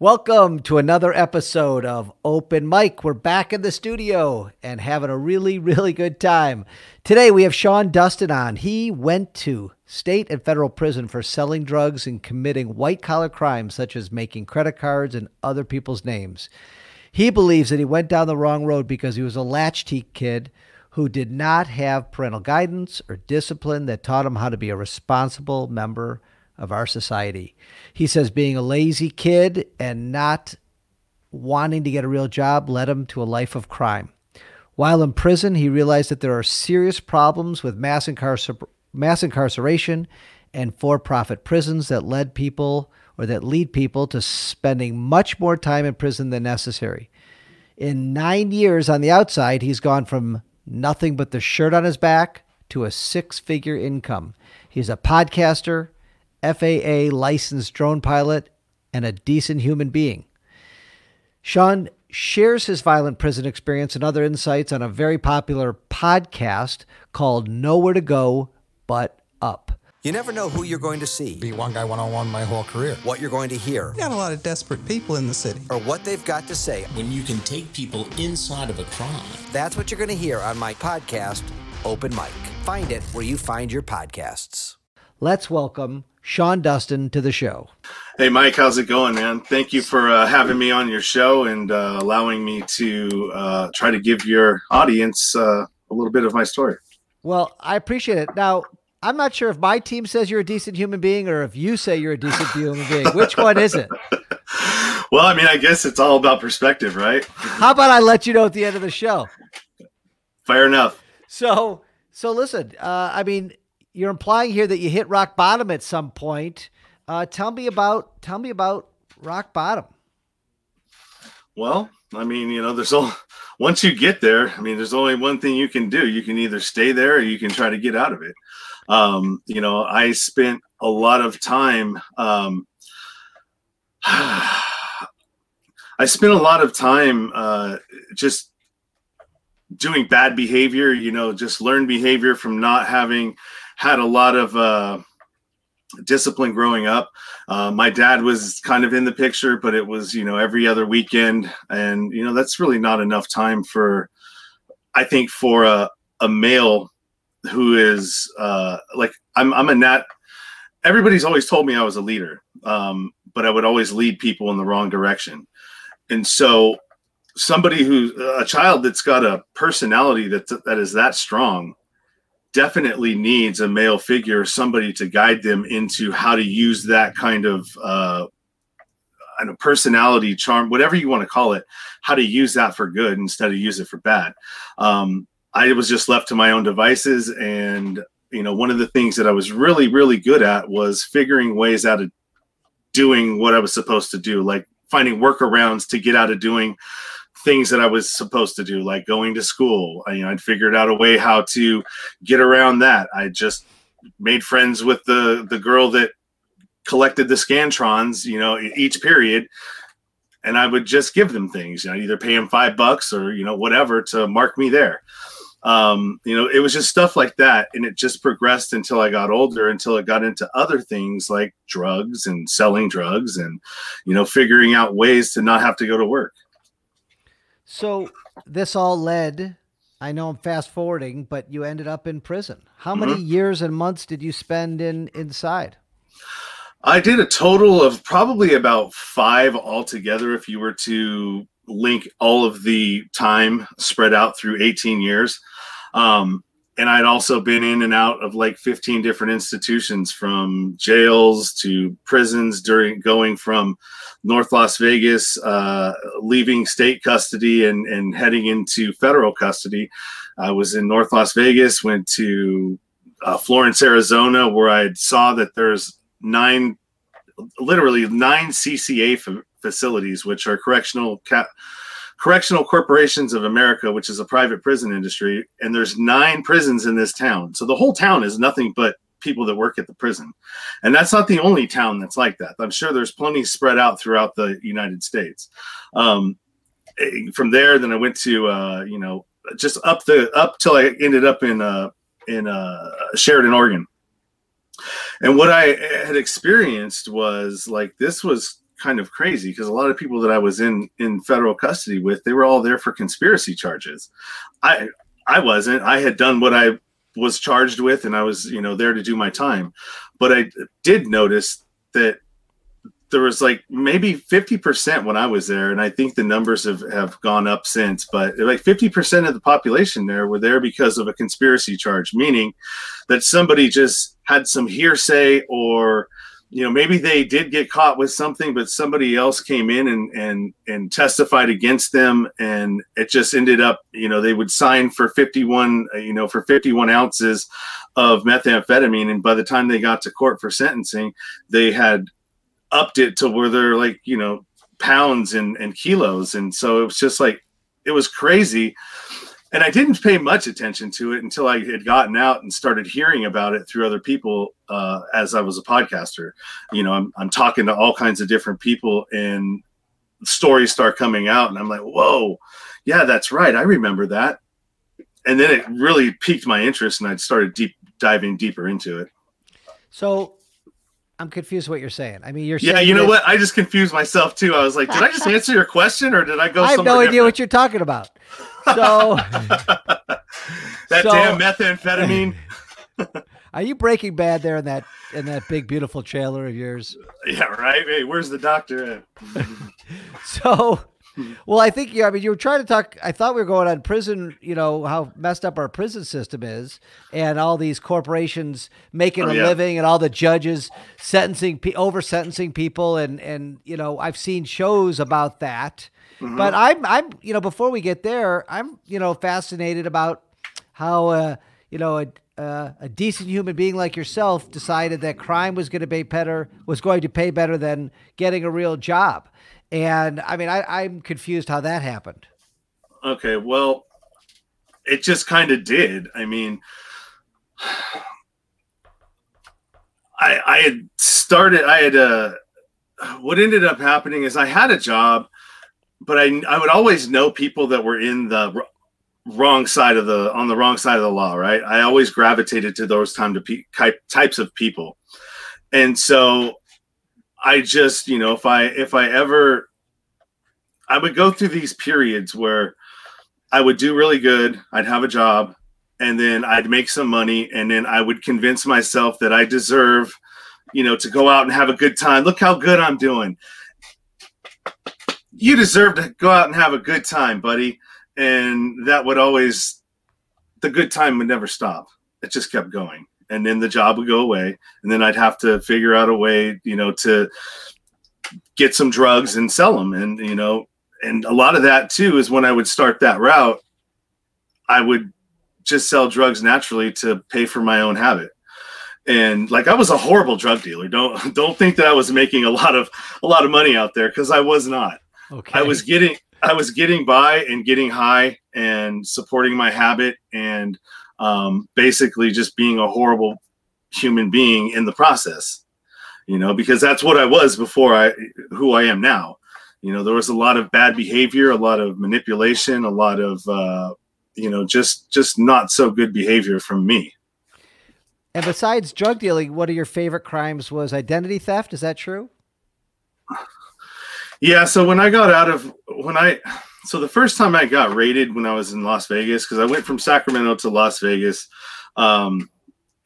Welcome to another episode of Open Mic. We're back in the studio and having a really, really good time. Today we have Sean Dustin on. He went to state and federal prison for selling drugs and committing white collar crimes such as making credit cards and other people's names. He believes that he went down the wrong road because he was a latchkey kid who did not have parental guidance or discipline that taught him how to be a responsible member of our society. He says being a lazy kid and not wanting to get a real job led him to a life of crime. While in prison, he realized that there are serious problems with mass, incarcer- mass incarceration and for profit prisons that led people or that lead people to spending much more time in prison than necessary. In nine years on the outside, he's gone from nothing but the shirt on his back to a six figure income. He's a podcaster, FAA licensed drone pilot, and a decent human being. Sean shares his violent prison experience and other insights on a very popular podcast called Nowhere to Go But Up. You never know who you're going to see, Be one guy one on one my whole career. what you're going to hear, got a lot of desperate people in the city. or what they've got to say. when you can take people inside of a crime. That's what you're going to hear on my podcast, Open Mic. Find it where you find your podcasts. Let's welcome Sean Dustin to the show. Hey, Mike, how's it going, man? Thank you for uh, having me on your show and uh, allowing me to uh, try to give your audience uh, a little bit of my story. Well, I appreciate it. Now, I'm not sure if my team says you're a decent human being or if you say you're a decent human being. Which one is it? Well, I mean, I guess it's all about perspective, right? How about I let you know at the end of the show? Fair enough. So, so listen. Uh, I mean, you're implying here that you hit rock bottom at some point. Uh, tell me about tell me about rock bottom. Well, I mean, you know, there's all once you get there, I mean, there's only one thing you can do. You can either stay there or you can try to get out of it. Um, you know, I spent a lot of time. Um, I spent a lot of time uh, just doing bad behavior. You know, just learned behavior from not having had a lot of uh, discipline growing up. Uh, my dad was kind of in the picture, but it was you know every other weekend, and you know that's really not enough time for, I think, for a a male who is uh, like I'm I'm a nat. Everybody's always told me I was a leader, um, but I would always lead people in the wrong direction, and so somebody who a child that's got a personality that that is that strong definitely needs a male figure, somebody to guide them into how to use that kind of uh, know, personality, charm, whatever you want to call it, how to use that for good instead of use it for bad. Um, I was just left to my own devices, and you know, one of the things that I was really, really good at was figuring ways out of doing what I was supposed to do, like finding workarounds to get out of doing things that I was supposed to do, like going to school. I, you know, I'd figured out a way how to get around that. I just made friends with the the girl that collected the scantrons, you know, each period, and I would just give them things. You know, I'd either pay them five bucks or you know whatever to mark me there. Um, you know, it was just stuff like that, and it just progressed until I got older, until it got into other things like drugs and selling drugs, and you know, figuring out ways to not have to go to work. So this all led. I know I'm fast forwarding, but you ended up in prison. How many years and months did you spend in inside? I did a total of probably about five altogether if you were to link all of the time spread out through 18 years. Um, and I'd also been in and out of like 15 different institutions from jails to prisons during going from North Las Vegas, uh, leaving state custody and, and heading into federal custody. I was in North Las Vegas, went to uh, Florence, Arizona, where I saw that there's nine, literally nine CCA fa- facilities, which are correctional ca- correctional corporations of America, which is a private prison industry, and there's nine prisons in this town. So the whole town is nothing but people that work at the prison, and that's not the only town that's like that. I'm sure there's plenty spread out throughout the United States. Um, eh, from there, then I went to uh, you know just up the up till I ended up in uh, in uh, Sheridan, Oregon. And what I had experienced was like this was kind of crazy because a lot of people that I was in in federal custody with, they were all there for conspiracy charges. I I wasn't. I had done what I was charged with, and I was you know there to do my time. But I did notice that there was like maybe 50% when I was there, and I think the numbers have, have gone up since, but like 50% of the population there were there because of a conspiracy charge, meaning that somebody just had some hearsay or you know maybe they did get caught with something but somebody else came in and and and testified against them and it just ended up you know they would sign for 51 uh, you know for 51 ounces of methamphetamine and by the time they got to court for sentencing they had upped it to where they're like you know pounds and, and kilos and so it was just like it was crazy and i didn't pay much attention to it until i had gotten out and started hearing about it through other people uh, as i was a podcaster. You know I'm, I'm talking to all kinds of different people and stories start coming out and i'm like whoa yeah that's right. I remember that. And then it really piqued my interest and i started deep diving deeper into it. So I'm confused what you're saying. I mean, you're Yeah, you know that- what? I just confused myself too. I was like, did I just answer your question or did I go I have no idea different? what you're talking about. So, that so- damn methamphetamine. are you Breaking Bad there in that in that big beautiful trailer of yours? yeah, right. Hey, where's the doctor at? Well, I think yeah. I mean, you were trying to talk. I thought we were going on prison. You know how messed up our prison system is, and all these corporations making Oh, a yeah. living, and all the judges sentencing, over sentencing people, and and you know I've seen shows about that. Mm-hmm. But I'm I'm you know before we get there, I'm you know fascinated about how uh, you know a uh, a decent human being like yourself decided that crime was going to pay better was going to pay better than getting a real job. And I mean, I, I'm confused how that happened. Okay, well, it just kind of did. I mean, I I had started. I had uh, what ended up happening is I had a job, but I I would always know people that were in the wrong side of the on the wrong side of the law. Right. I always gravitated to those time to pe- type types of people, and so I just you know if I if I ever I would go through these periods where I would do really good. I'd have a job and then I'd make some money and then I would convince myself that I deserve, you know, to go out and have a good time. Look how good I'm doing. You deserve to go out and have a good time, buddy. And that would always the good time would never stop. It just kept going. And then the job would go away and then I'd have to figure out a way, you know, to get some drugs and sell them and you know and a lot of that too is when I would start that route, I would just sell drugs naturally to pay for my own habit. And like I was a horrible drug dealer. Don't don't think that I was making a lot of a lot of money out there because I was not. Okay. I was getting I was getting by and getting high and supporting my habit and um, basically just being a horrible human being in the process. You know, because that's what I was before I who I am now you know there was a lot of bad behavior a lot of manipulation a lot of uh, you know just just not so good behavior from me and besides drug dealing, one of your favorite crimes was identity theft. Is that true? yeah so when i got out of when i so the first time i got raided when i was in las vegas because i went from sacramento to las vegas um,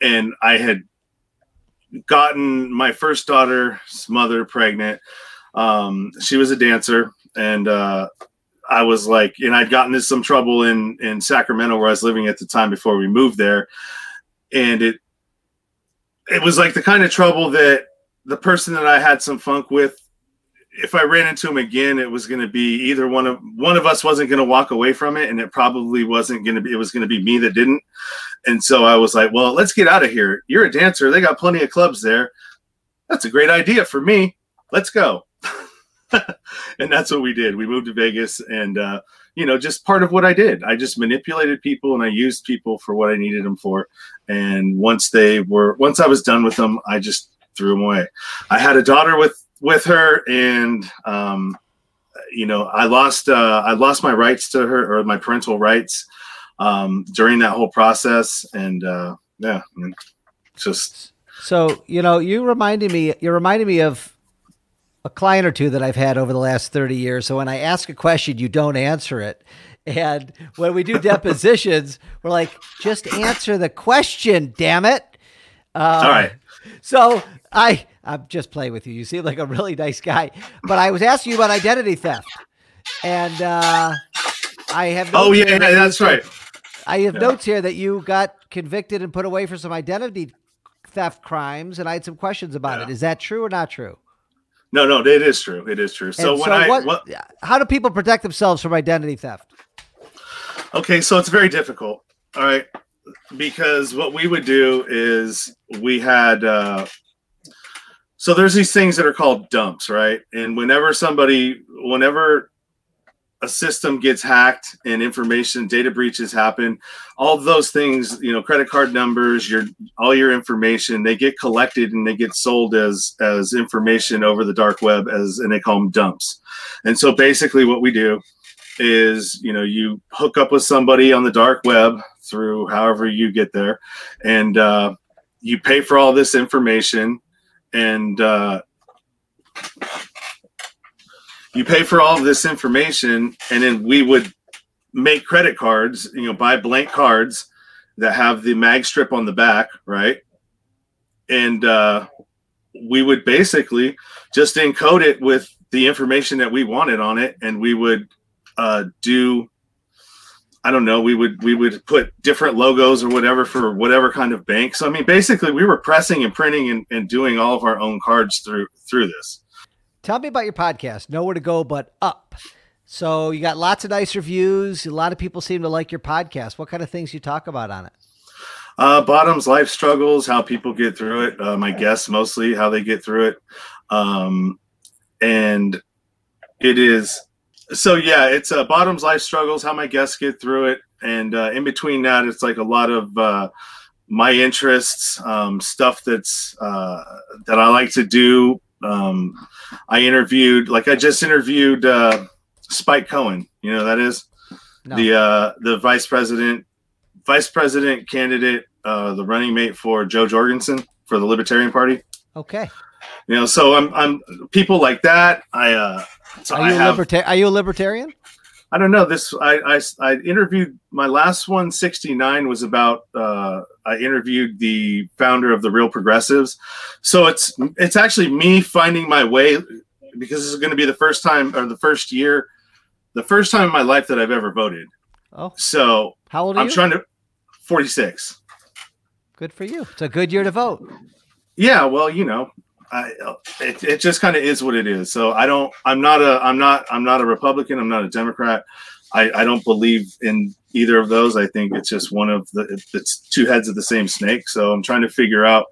and i had gotten my first daughter's mother pregnant. Um, she was a dancer and uh, I was like, and I'd gotten into some trouble in in Sacramento where I was living at the time before we moved there, and it it was like the kind of trouble that the person that I had some funk with, if I ran into him again, it was going to be either one of one of us wasn't going to walk away from it, and it probably wasn't going to be. It was going to be me that didn't. And so I was like, well, let's get out of here. You're a dancer. They got plenty of clubs there. That's a great idea for me. Let's go. and that's what we did. We moved to Vegas, and uh, you know, just part of what I did. I just manipulated people, and I used people for what I needed them for. And once they were, once I was done with them, I just threw them away. I had a daughter with with her, and um, you know, I lost uh, I lost my rights to her or my parental rights um, during that whole process, and uh, yeah, I mean, just So you know, you reminded me. You're reminding me of a client or two that I've had over the last 30 years. So when I ask a question, you don't answer it. And when we do depositions, we're like, just answer the question, damn it. All right. So I, I'm just playing with you. You seem like a really nice guy, but I was asking you about identity theft, and uh, I have. Oh notes yeah, here yeah, that you that's said- right. I have Yeah. notes here that you got convicted and put away for some identity theft crimes, and I had some questions about it. Yeah. Is that true or not true? No, no, it is true. It is true. So And when I what, what, how do people protect themselves from identity theft? Okay, so it's very difficult. All right. Because what we would do is we had uh so there's these things that are called dumps, right? And whenever somebody whenever a system gets hacked and information data breaches happen, all those things, you know, credit card numbers, your all your information, they get collected and they get sold as as information over the dark web as and they call them dumps. And so basically what we do is you know you hook up with somebody on the dark web through however you get there and uh, you pay for all this information and uh, you pay for all of this information and then we would make credit cards you know buy blank cards that have the mag strip on the back right? And uh, we would basically just encode it with the information that we wanted on it and we would uh, do I don't know, we would we would put different logos or whatever for whatever kind of bank. So I mean basically we were pressing and printing and, and doing all of our own cards through through this. Tell me about your podcast. Nowhere to go but up. So you got lots of nice reviews. A lot of people seem to like your podcast. What kind of things you talk about on it? Uh, bottoms life struggles, how people get through it. Uh, my guests mostly how they get through it. Um, and it is so yeah, it's uh, bottoms life struggles, how my guests get through it, and uh, in between that, it's like a lot of uh, my interests, um, stuff that's uh, that I like to do. Um, I interviewed, like I just interviewed uh, Spike Cohen. You know that is No. the uh, the vice president, vice president candidate, uh, the running mate for Jo Jorgensen for the Libertarian Party. okay. You know, so I'm I'm people like that. I uh, so Are you, a have liberta- are you a libertarian? I don't know this. I, I I interviewed my last one. Sixty nine was about. Uh, I interviewed the founder of the Real Progressives. So it's it's actually me finding my way because this is going to be the first time or the first year, the first time in my life that I've ever voted. Oh, So how old are I'm you? trying to. Forty six. Good for you. It's a good year to vote. Yeah, well, you know, I it, it just kind of is what it is. So I don't. I'm not a. I'm not. I'm not a Republican. I'm not a Democrat. I, I don't believe in either of those. I think it's just one of the. It's two heads of the same snake. So I'm trying to figure out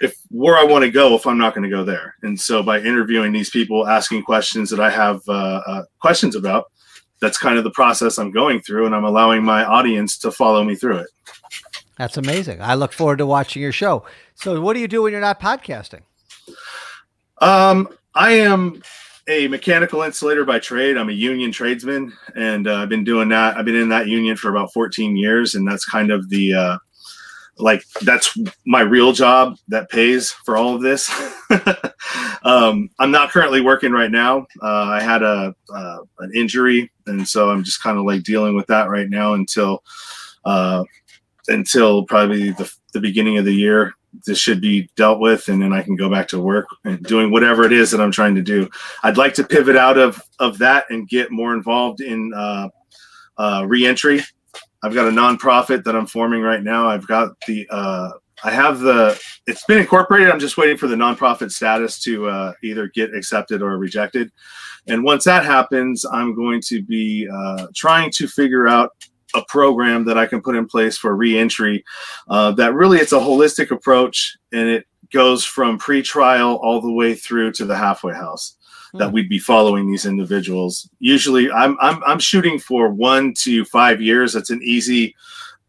if where I want to go if I'm not going to go there. And so by interviewing these people, asking questions that I have uh, uh, questions about, that's kind of the process I'm going through, and I'm allowing my audience to follow me through it. That's amazing. I look forward to watching your show. So, what do you do when you're not podcasting? Um, I am a mechanical insulator by trade. I'm a union tradesman, and uh, I've been doing that. I've been in that union for about 14 years, and that's kind of the uh, like that's my real job that pays for all of this. um, I'm not currently working right now. Uh, I had a uh, an injury, and so I'm just kind of like dealing with that right now until uh, until probably the, the beginning of the year this should be dealt with and then I can go back to work and doing whatever it is that I'm trying to do. I'd like to pivot out of of that and get more involved in uh, uh, reentry. I've got a nonprofit that I'm forming right now. I've got the uh, I have the it's been incorporated. I'm just waiting for the nonprofit status to uh, either get accepted or rejected. And once that happens, I'm going to be uh, trying to figure out a program that I can put in place for reentry. Uh, that really it's a holistic approach, and it goes from pre-trial all the way through to the halfway house. That we'd be following these individuals. Usually, I'm I'm I'm shooting for one to five years. That's an easy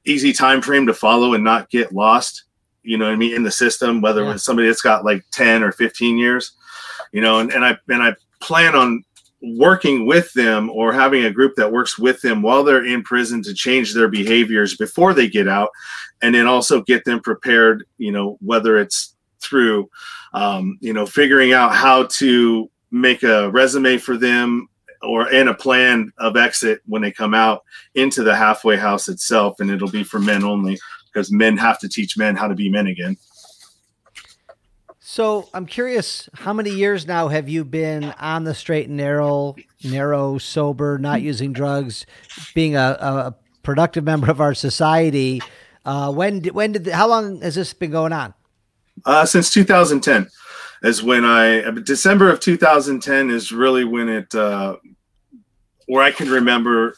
easy time frame to follow and not get lost. You know what I mean in the system. Whether Yeah. it's somebody that's got like ten or fifteen years, you know, and, and I and I plan on working with them or having a group that works with them while they're in prison to change their behaviors before they get out and then also get them prepared you know whether it's through um, you know figuring out how to make a resume for them or and a plan of exit when they come out into the halfway house itself. And it'll be for men only because men have to teach men how to be men again So I'm curious, how many years now have you been on the straight and narrow, narrow, sober, not using drugs, being a, a productive member of our society? Uh, when when did how long has this been going on? uh, since 2010 is when i december of 2010 is really when it uh, where i can remember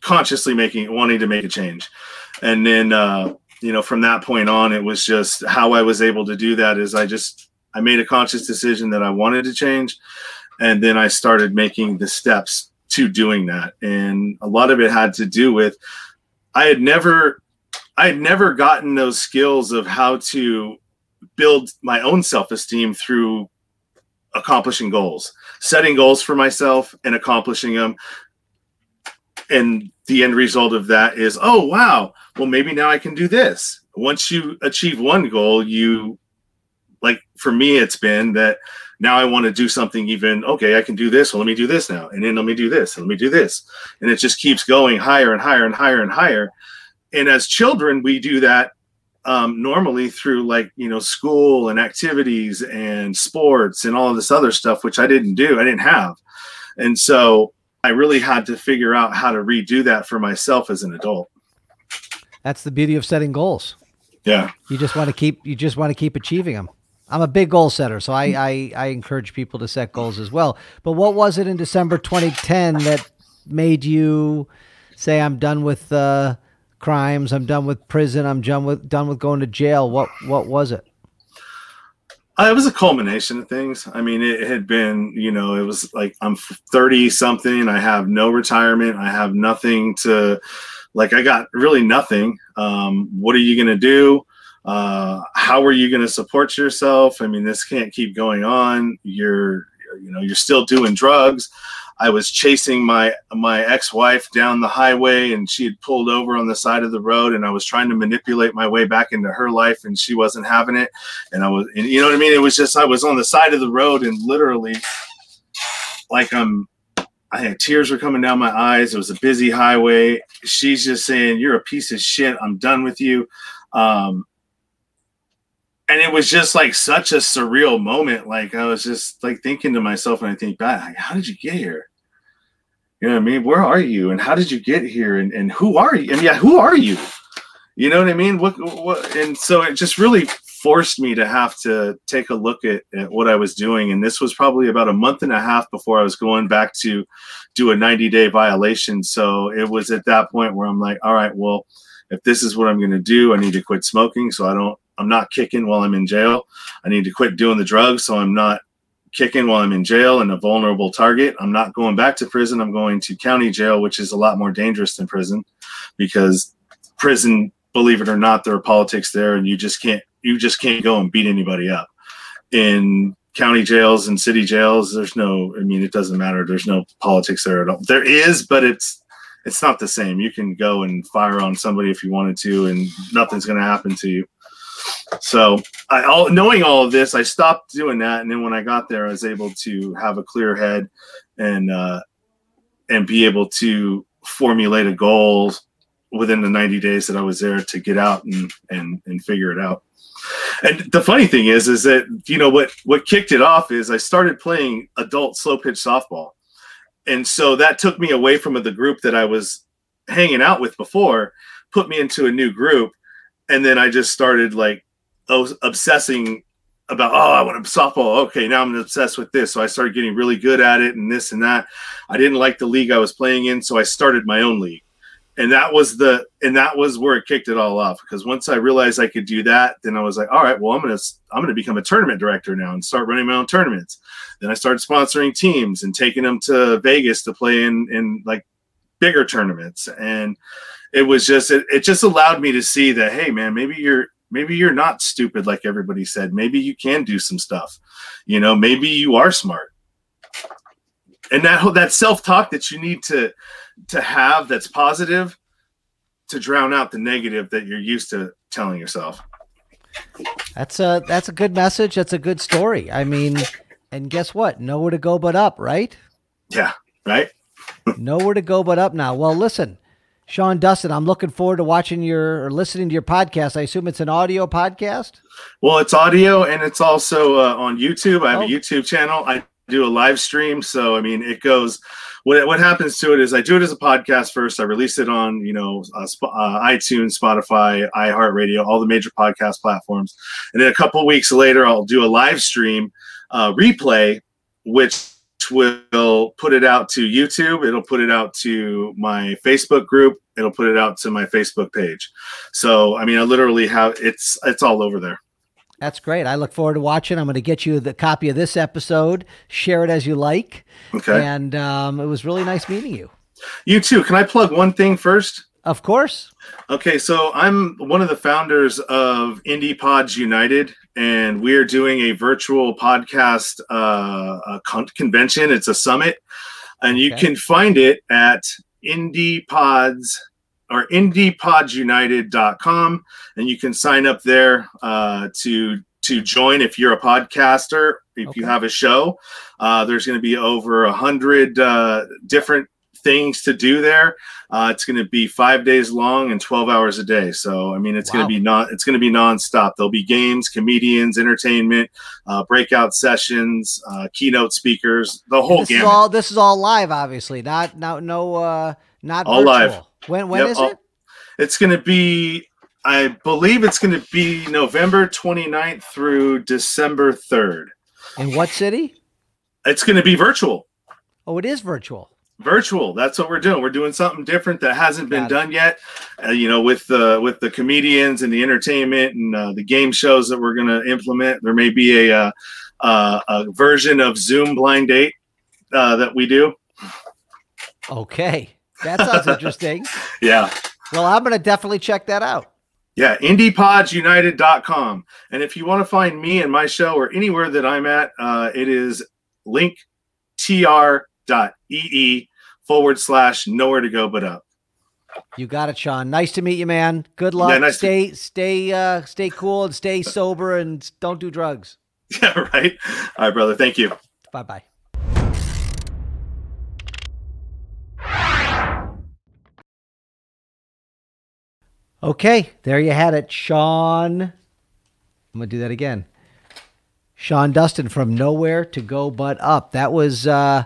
consciously making wanting to make a change and then uh, you know from that point on it was just how i was able to do that is i just i made a conscious decision that i wanted to change. And then i started making the steps to doing that. And a lot of it had to do with i had never i had never gotten those skills of how to build my own self-esteem through accomplishing goals setting goals for myself and accomplishing them and the end result of that is oh wow well maybe now i can do this. Once you achieve one goal you like for me it's been that now i want to do something even okay i can do this well let me do this now and then let me do this and let me do this. And it just keeps going higher and higher and higher and higher. And as children we do that um, normally through like you know school and activities and sports and all this other stuff which i didn't do i didn't have. And so i really had to figure out how to redo that for myself as an adult That's the beauty of setting goals. yeah You just want to keep you just want to keep achieving them. I'm a big goal setter, so I, I I encourage people to set goals as well. But what was it in December 2010 that made you say I'm done with uh, crimes, I'm done with prison, I'm done with done with going to jail? What what was it? Uh, it was a culmination of things. I mean, it had been, you know, it was like I'm 30 something. I have no retirement. I have nothing to, like, I got really nothing. Um, what are you going to do? Uh, how are you going to support yourself? I mean, this can't keep going on. You're, you know, you're still doing drugs. I was chasing my my ex-wife down the highway and she had pulled over on the side of the road and I was trying to manipulate my way back into her life and she wasn't having it. And I was and you know what I mean? It was just I was on the side of the road and literally like I'm I had tears were coming down my eyes. It was a busy highway. She's just saying you're a piece of shit. I'm done with you. Um and it was just like such a surreal moment. Like I was just like thinking to myself, and I think back, like, how did you get here? You know what I mean? Where are you? And how did you get here? And and who are you? And yeah, who are you? You know what I mean? What what? And so it just really forced me to have to take a look at, at what I was doing. And this was probably about a month and a half before I was going back to do a 90 day violation. So it was at that point where I'm like, all right, well, if this is what I'm going to do, I need to quit smoking so I don't I'm not kicking while I'm in jail. I need to quit doing the drugs so I'm not kicking while I'm in jail and a vulnerable target. I'm not going back to prison. I'm going to county jail, which is a lot more dangerous than prison because prison, believe it or not, there are politics there and you just can't you just can't go and beat anybody up. In county jails and city jails, there's no I mean it doesn't matter. There's no politics there at all. There is, but it's it's not the same. You can go and fire on somebody if you wanted to and nothing's going to happen to you so I all knowing all of this, I stopped doing that, and then when I got there, I was able to have a clear head and uh, and be able to formulate a goal within the 90 days that I was there to get out and and and figure it out. And the funny thing is, is that you know what what kicked it off is I started playing adult slow pitch softball, and so that took me away from the group that I was hanging out with before, put me into a new group, and then I just started like obsessing about oh I want to softball. Okay, now I'm obsessed with this. So I started getting really good at it and this and that. I didn't like the league I was playing in, so I started my own league. And that was the and that was where it kicked it all off because once I realized I could do that, then I was like, all right, well I'm gonna I'm gonna become a tournament director now and start running my own tournaments. Then I started sponsoring teams and taking them to Vegas to play in in like bigger tournaments and it was just it, it just allowed me to see that hey man maybe you're maybe you're not stupid like everybody said maybe you can do some stuff you know maybe you are smart and that that self-talk that you need to to have that's positive to drown out the negative that you're used to telling yourself That's a that's a good message. That's a good story. I mean, And guess what? Nowhere to go but up, right? Yeah, right. Nowhere to go but up now. Well, listen, Sean Dustin, I'm looking forward to watching your or listening to your podcast. I assume it's an audio podcast. Well, it's audio and it's also uh, on YouTube. I have Oh. a YouTube channel. I do a live stream, so I mean, it goes. What what happens to it is I do it as a podcast first. I release it on you know uh, Sp- uh, iTunes, Spotify, iHeartRadio, all the major podcast platforms, and then a couple weeks later, I'll do a live stream uh, replay, which will put it out to YouTube. It'll put it out to my Facebook group. It'll put it out to my Facebook page. So I mean, I literally have it's it's all over there. That's great. I look forward to watching. I'm going to get you the copy of this episode. Share it as you like. Okay. And um, it was really nice meeting you. You too. Can I plug one thing first? Of course. Okay, so I'm one of the founders of Indie Pods United, and we are doing a virtual podcast uh, a con- convention. It's a summit, and you Okay. can find it at Indie Pods or indiepodsunited.com, and you can sign up there uh, to to join if you're a podcaster. If you have a show, uh, there's going to be over a hundred uh, different things to do there. Uh, it's going to be five days long and 12 hours a day. So, I mean, it's going to be non, it's going to be nonstop. There'll be games, comedians, entertainment, uh, breakout sessions, uh, keynote speakers, the whole this is all this is all live, obviously. Not not no uh not All live. virtual. When when Yep, is all- it? It's going to be, I believe it's going to be November 29th through December 3rd. In what city? It's going to be virtual. Oh, it is virtual. Virtual that's what we're doing we're doing something different that hasn't been done yet uh, you know with the with the comedians and the entertainment and uh, the game shows that we're going to implement there may be a uh, uh, a version of zoom blind date uh, that we do Okay. That sounds interesting. yeah Well, I'm going to definitely check that out. yeah indiepodsunited.com and if you want to find me and my show or anywhere that i'm at uh, it is linktr.ee E forward slash nowhere to go but up You got it, Sean. Nice to meet you, man. Good luck. Yeah, nice to- stay stay uh stay cool and stay sober and don't do drugs. yeah right all right brother thank you Bye-bye. Okay, there you had it, Sean. I'm gonna do that again. Sean Dustin from Nowhere to Go But Up. That was uh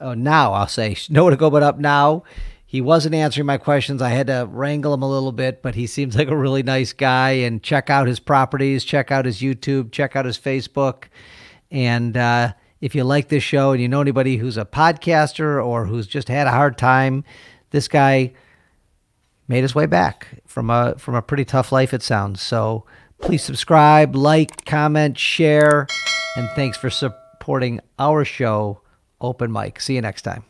oh, now I'll say Nowhere to Go But Up now. He wasn't answering my questions. I had to wrangle him a little bit, but he seems like a really nice guy. And check out his properties, check out his YouTube, check out his Facebook. And uh, if you like this show and you know anybody who's a podcaster or who's just had a hard time, this guy made his way back from a from a pretty tough life it sounds. So please subscribe, like, comment, share, and thanks for supporting our show, Open Mic. See you next time.